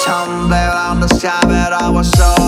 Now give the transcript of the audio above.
tumble on the sky, but I was so